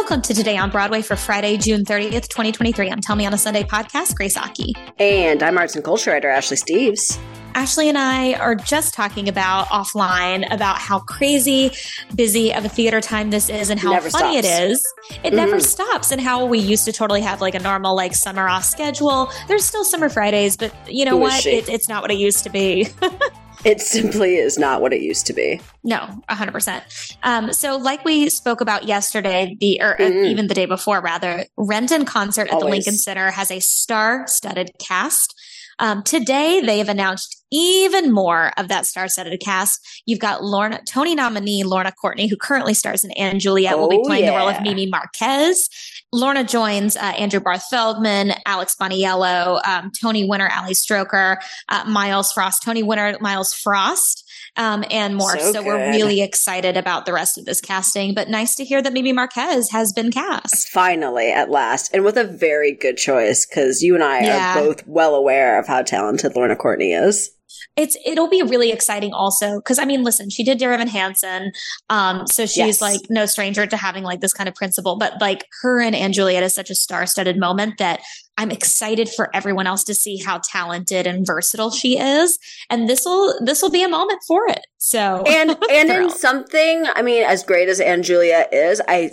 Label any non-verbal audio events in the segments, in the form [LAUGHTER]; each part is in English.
Welcome to Today on Broadway for Friday, June 30th, 2023. I'm Tell Me on a Sunday podcast, Grace Aki. And I'm arts and culture writer Ashley Steves. Ashley and I are just talking about offline about how crazy busy of a theater time this is and how Never funny stops. it is. It Mhm. never stops and how we used to totally have like a normal like summer off schedule. There's still summer Fridays, but you know Who what? It, it's not what it used to be. [LAUGHS] It simply is not what it used to be. No, 100%. Um, so, like we spoke about yesterday, the or Mhm. even the day before, rather, Rent in Concert at the Lincoln Center has a star studded cast. Um, today, they have announced even more of that star studded cast. You've got Lorna, Tony nominee Lorna Courtney, who currently stars in & Juliet, will be Oh, playing the role of. Mimi Marquez. Lorna joins uh, Andrew Barth Feldman, Alex Boniello, um, Tony Winner, Ali Stroker, uh, Myles Frost, Tony Winner, Myles Frost, um, and more. So So, we're really excited about the rest of this casting, but nice to hear that Mimi Marquez has been cast. Finally, at last, and with a very good choice because you and I Yeah. are both well aware of how talented Lorna Courtney is. It's it'll be really exciting also because I mean, listen, she did Dear Evan Hansen, um, so she's Yes. like no stranger to having like this kind of principle. But like her and & Juliet is such a star-studded moment that I'm excited for everyone else to see how talented and versatile she is, and this will this will be a moment for it. So And and in [LAUGHS] something, I mean, as great as & Juliet is, I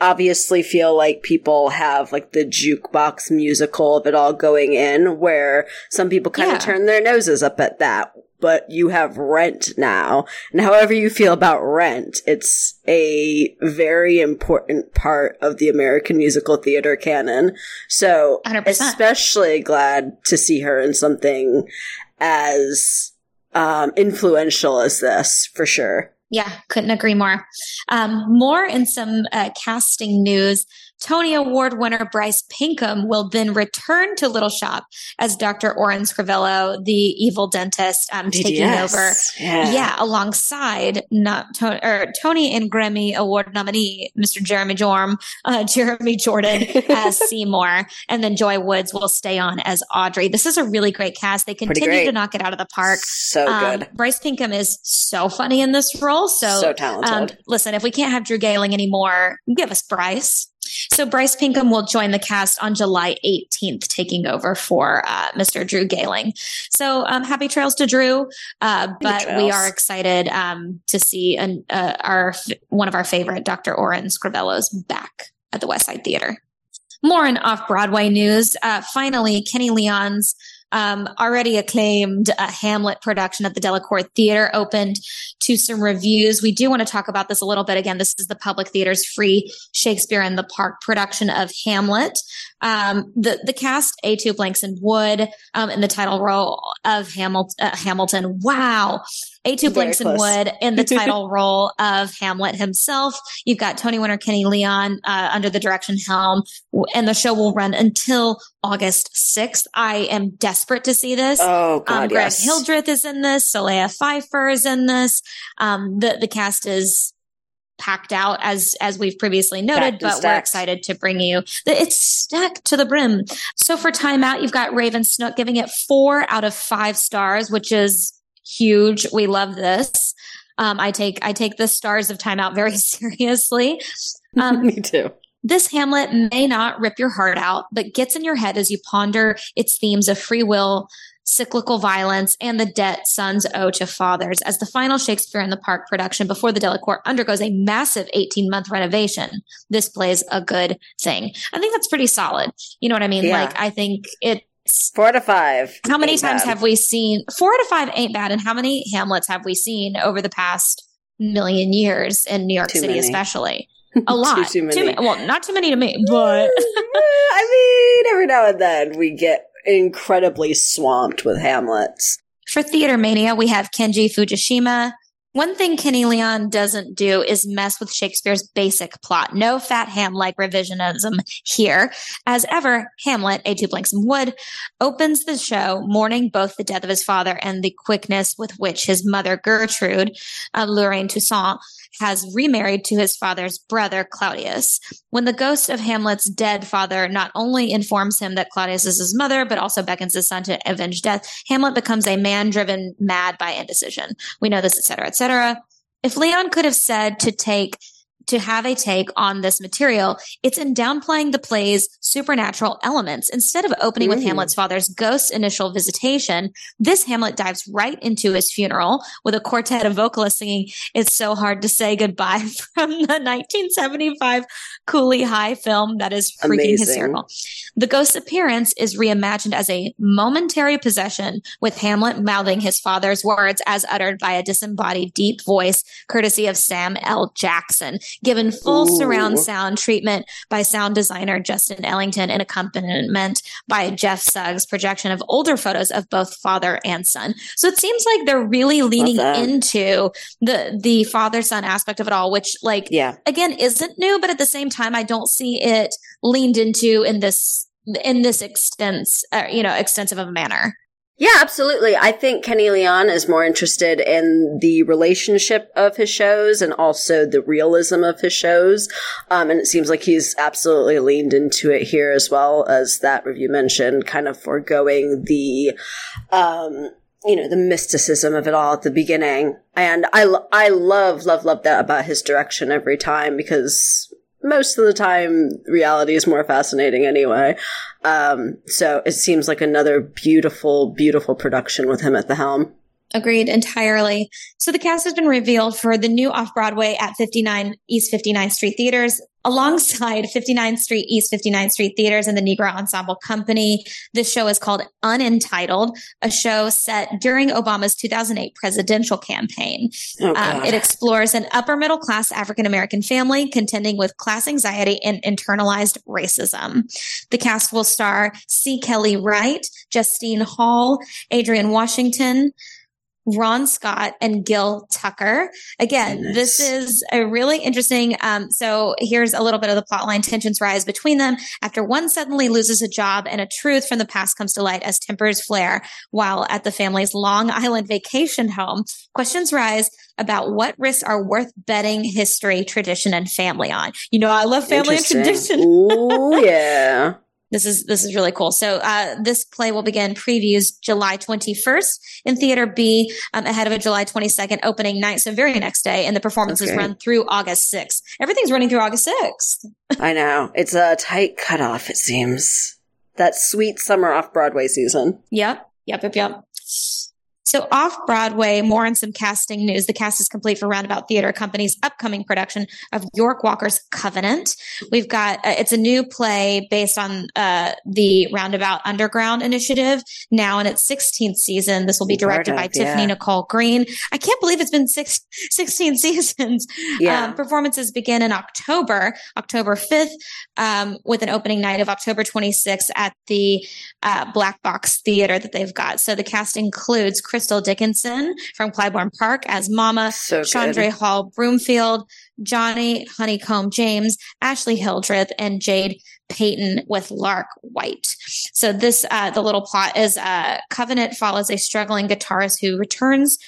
obviously feel like people have like the jukebox musical of it all going in, where some people kind Yeah. of turn their noses up at that. But you have Rent now, and however you feel about Rent, it's a very important part of the American musical theater canon. So, 100%. especially glad to see her in something as um, influential as this, for sure. Yeah, couldn't agree more. Um, more in some uh, casting news. Tony Award winner Bryce Pinkham will then return to Little Shop as Dr. Orin Scrivello, the evil dentist, um, taking over. Yeah. Yeah, alongside not to- Tony and Grammy Award nominee Mr. Jeremy Jorm, uh, [LAUGHS] Jeremy Jordan as [LAUGHS] Seymour, and then Joy Woods will stay on as Audrey. This is a really great cast. They continue to knock it out of the park. So Um, good. Bryce Pinkham is so funny in this role. So, So talented. um, listen, if we can't have Drew Gehling anymore, give us Bryce. So Bryce Pinkham will join the cast on July 18th, taking over for uh, Mr. Drew Gehling. So um, happy trails to Drew, uh, but we are excited um, to see an, uh, our one of our favorite Dr. Orin Scrivellos back at the West Side Theater. More in off Broadway news. Uh, finally, Kenny Leon's um, already acclaimed uh, Hamlet production at the Delacorte Theater opened to some reviews. We do want to talk about this a little bit. Again, this is the Public Theater's free Shakespeare in the Park production of Hamlet. Um, the the cast: Ato Blankson Wood um, in the title role of. Uh, Hamilton. Wow. Ato Very Blankson close. Wood in the [LAUGHS] title role of Hamlet himself. You've got Tony Winner, Kenny Leon uh, under the direction helm, and the show will run until August 6th. I am desperate to see this. oh God, Um, Greg yes. Hildreth is in this. Solea Pfeiffer is in this. Um, the the cast is packed out as as we've previously noted, Stacked but we're excited to bring you. the- It's stacked to the brim. So for timeout, you've got Raven Snook giving it four out of five stars, which is huge. We love this. Um, I take I take the stars of timeout very [LAUGHS] seriously. Um, [LAUGHS] Me too. this Hamlet may not rip your heart out, but gets in your head as you ponder its themes of free will, cyclical violence, and the debt sons owe to fathers. As the final Shakespeare in the Park production before the Delacorte undergoes a massive 18 month renovation, this plays a good thing. I think that's pretty solid. You know what I mean? Yeah. Like, I think it's. Four to five. How many Ain't times bad. have we seen four to five ain't bad? And how many Hamlets have we seen over the past million years in New York Too City, many. especially? [LAUGHS] A lot. too many. ma- well, not too many to me, but [LAUGHS] I mean, every now and then we get incredibly swamped with Hamlets. for Theater Mania, we have Kenji Fujishima. One thing Kenny Leon doesn't do is mess with Shakespeare's basic plot. No fat ham like revisionism here. As ever, Hamlet, Ato Blankson Wood, opens the show mourning both the death of his father and the quickness with which his mother Gertrude, uh, Lorraine Toussaint, has remarried to his father's brother Claudius. When the ghost of Hamlet's dead father not only informs him that Claudius is his mother, but also beckons his son to avenge death, Hamlet becomes a man driven mad by indecision. We know this, et cetera, et cetera. If Leon could have said to take to have a take on this material, it's in downplaying the play's supernatural elements. Instead of opening mm. with Hamlet's father's ghost initial visitation, this Hamlet dives right into his funeral with a quartet of vocalists singing It's So Hard to Say Goodbye [LAUGHS] from the 1975 Cooley High film that is freaking Amazing. hysterical. The ghost's appearance is reimagined as a momentary possession with Hamlet mouthing his father's words as uttered by a disembodied deep voice courtesy of Sam L. Jackson given full Ooh. surround sound treatment by sound designer Justin Ellington and accompaniment by Jeff Suggs projection of older photos of both father and son. So it seems like they're really leaning into the the father son aspect of it all, which like yeah. again isn't new, but at the same time I don't see it leaned into in this in this extense uh, you know extensive of a manner. Yeah, absolutely. I think Kenny Leon is more interested in the relationship of his shows and also the realism of his shows. Um, and it seems like he's absolutely leaned into it here as well as that review mentioned, kind of foregoing the, um, you know, the mysticism of it all at the beginning. And I, I love, love, love that about his direction every time because most of the time reality is more fascinating anyway. Um, so it seems like another beautiful, beautiful production with him at the helm. Agreed entirely. So the cast has been revealed for the new off Broadway at 59 East 59th Street Theaters alongside [LAUGHS] 59th Street East 59th Street Theaters and the Negro Ensemble Company. This show is called Unentitled, a show set during Obama's 2008 presidential campaign. Oh, um, it explores an upper middle class African American family contending with class anxiety and internalized racism. The cast will star C. Kelly Wright, Justine Hall, Adrian Washington, Ron Scott and Gil Tucker. Again, nice. this is a really interesting. Um, so here's a little bit of the plotline. Tensions rise between them after one suddenly loses a job and a truth from the past comes to light as tempers flare while at the family's Long Island vacation home. Questions rise about what risks are worth betting history, tradition, and family on. You know, I love family and tradition. Oh yeah. [LAUGHS] This is this is really cool. So uh, this play will begin previews July 21st in Theater B um, ahead of a July 22nd opening night. So very next day, and the performances run through August 6th. Everything's running through August 6th. [LAUGHS] I know it's a tight cutoff. It seems that sweet summer off Broadway season. Yep, yep, yep, yep. So off Broadway, more on some casting news. The cast is complete for Roundabout Theater Company's upcoming production of York Walker's Covenant. We've got, uh, it's a new play based on uh, the Roundabout Underground initiative, now in its 16th season. This will be directed by yeah. Tiffany Nicole Green. I can't believe it's been six, 16 [LAUGHS] seasons. Yeah. Um, performances begin in October, October 5th, um, with an opening night of October 26th at the uh, Black Box Theater that they've got. So the cast includes Chris Crystal Dickinson from Clybourne Park as Mama, so Chandra Hall Broomfield, Johnny Honeycomb James, Ashley Hildreth, and Jade Peyton with Lark White. So this, uh, the little plot is, uh, Covenant follows a struggling guitarist who returns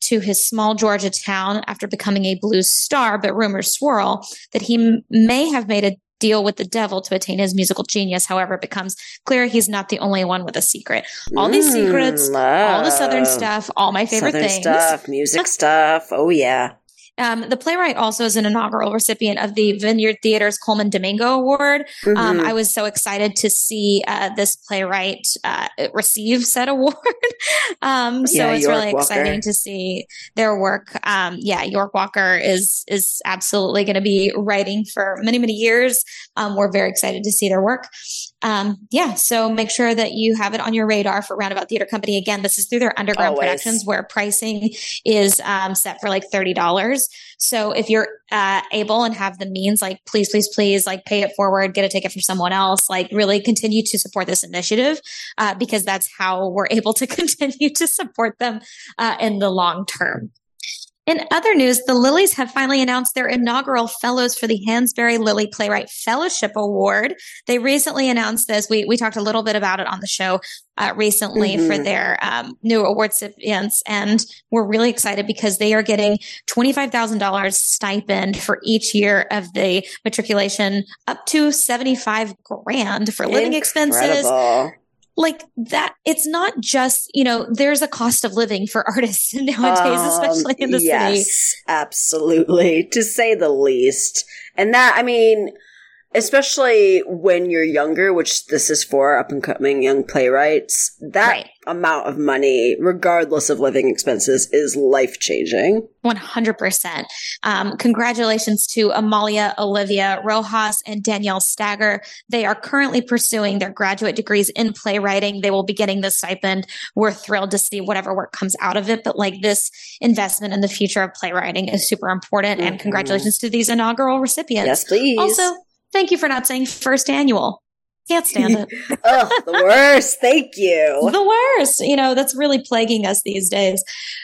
to his small Georgia town after becoming a blues star, but rumors swirl that he m- may have made a deal with the devil to attain his musical genius. However, it becomes clear he's not the only one with a secret. All these mm, secrets, love. all the southern stuff, all my favorite southern things. Stuff, music [LAUGHS] stuff. Oh yeah. Um, the playwright also is an inaugural recipient of the Vineyard Theater's Colman Domingo Award. Um, mm-hmm. Um, I was so excited to see uh, this playwright uh, receive said [LAUGHS] award. um, so yeah, it's York really Walker. exciting to see their work. Um, yeah, York Walker is is absolutely going to be writing for many many years. Um, we're very excited to see their work. Um, yeah, so make sure that you have it on your radar for Roundabout Theater Company. Again, this is through their underground Always. productions where pricing is set for like thirty dollars. So if you're uh, able and have the means, like please, please, please, like pay it forward, get a ticket from someone else, like really continue to support this initiative uh, because that's how we're able to [LAUGHS] continue to support them uh, in the long term. In other news, the Lillys have finally announced their inaugural fellows for the Hansberry Lilly Playwright Fellowship Award. They recently announced this. We, we talked a little bit about it on the show uh, recently mm-hmm. for their um, new award recipients. And we're really excited because they are getting $25,000 stipend for each year of the matriculation up to 75 grand for living Incredible. expenses like that it's not just you know there's a cost of living for [LAUGHS] artists nowadays um, especially in the yes, city absolutely to say the least. And that i mean especially when you're younger, which this is for up and coming young playwrights, that right. amount of money, regardless of living expenses, is life changing. 100%. Um, congratulations to Amalia, Olivia Rojas, and Danielle Stagger. They are currently pursuing their graduate degrees in playwriting. They will be getting the stipend. We're thrilled to see whatever work comes out of it. But like this investment in the future of playwriting is super important. Mm-hmm. And congratulations to these inaugural recipients. Yes, please. Also, Thank you for not saying first annual. Can't stand it. [LAUGHS] Ugh, the worst. Thank you. The worst. You know, that's really plaguing us these days.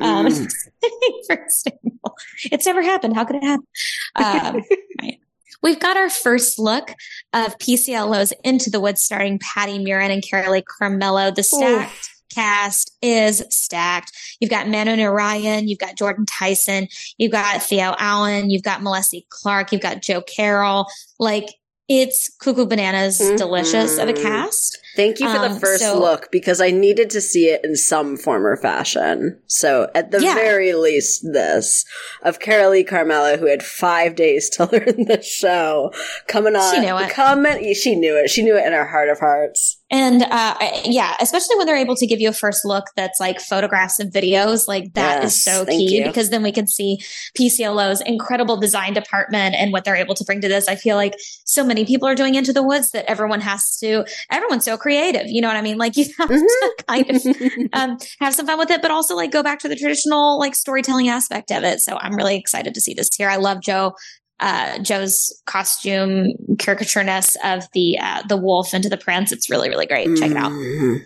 Um, mm. [LAUGHS] first annual. It's never happened. How could it happen? Um, [LAUGHS] right. We've got our first look of PCLO's Into the Woods starring Patty Murin and Carolee Carmello. The stacked. Cast is stacked. You've got Manu Narayan, you've got Jordan Tyson, you've got Theo Allen, you've got Melissa Clark, you've got Joe Carroll. Like it's cuckoo bananas mm-hmm. delicious of a cast. Thank you for the um, first so, look because I needed to see it in some form or fashion. So at the yeah. very least, this of Carolee Carmello, who had five days to [LAUGHS] learn the show, coming on. She knew it. Coming, she knew it. She knew it in her heart of hearts. And uh, yeah, especially when they're able to give you a first look that's like photographs and videos, like that yes, is so key you. because then we can see PCLO's incredible design department and what they're able to bring to this. I feel like so many people are doing Into the Woods that everyone has to, everyone's so creative. You know what I mean? Like you have mm-hmm. to [LAUGHS] kind of um, have some fun with it, but also like go back to the traditional like storytelling aspect of it. So I'm really excited to see this here. I love Joe uh, Joe's costume caricatureness of the uh, the wolf into the prince. It's really really great. Check it out. Mm-hmm.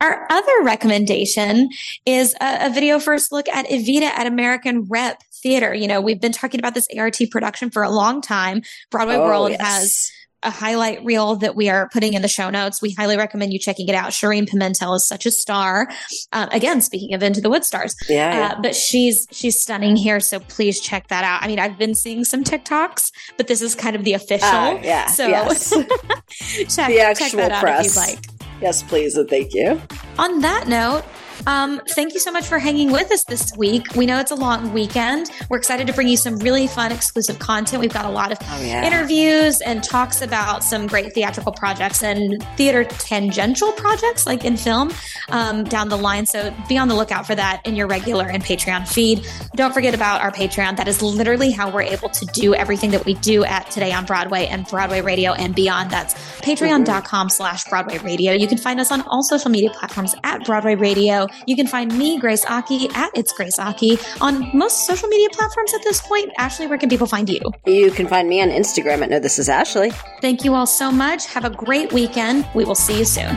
Our other recommendation is a, a, video first look at Evita at American Rep Theater. You know, we've been talking about this ART production for a long time. Broadway oh, World yes. has a highlight reel that we are putting in the show notes. We highly recommend you checking it out. Shereen Pimentel is such a star. Uh, again, speaking of Into the Wood stars, yeah, uh, but she's she's stunning here. So please check that out. I mean, I've been seeing some TikToks, but this is kind of the official. Uh, yeah, so yes. [LAUGHS] check, the actual check that out press. if you'd like. Yes, please, and thank you. On that note, um, thank you so much for hanging with us this week. We know it's a long weekend. We're excited to bring you some really fun exclusive content. We've got a lot of oh, yeah. interviews and talks about some great theatrical projects and theater tangential projects like in film um, down the line. So be on the lookout for that in your regular and Patreon feed. Don't forget about our Patreon. That is literally how we're able to do everything that we do at Today on Broadway and Broadway Radio and beyond. That's patreon.com slash Broadway Radio. You can find us on all social media platforms at Broadway Radio. You can find me, Grace Aki, at It's Grace Aki on most social media platforms at this point. Ashley, where can people find you? You can find me on Instagram at No This Is Ashley. Thank you all so much. Have a great weekend. We will see you soon.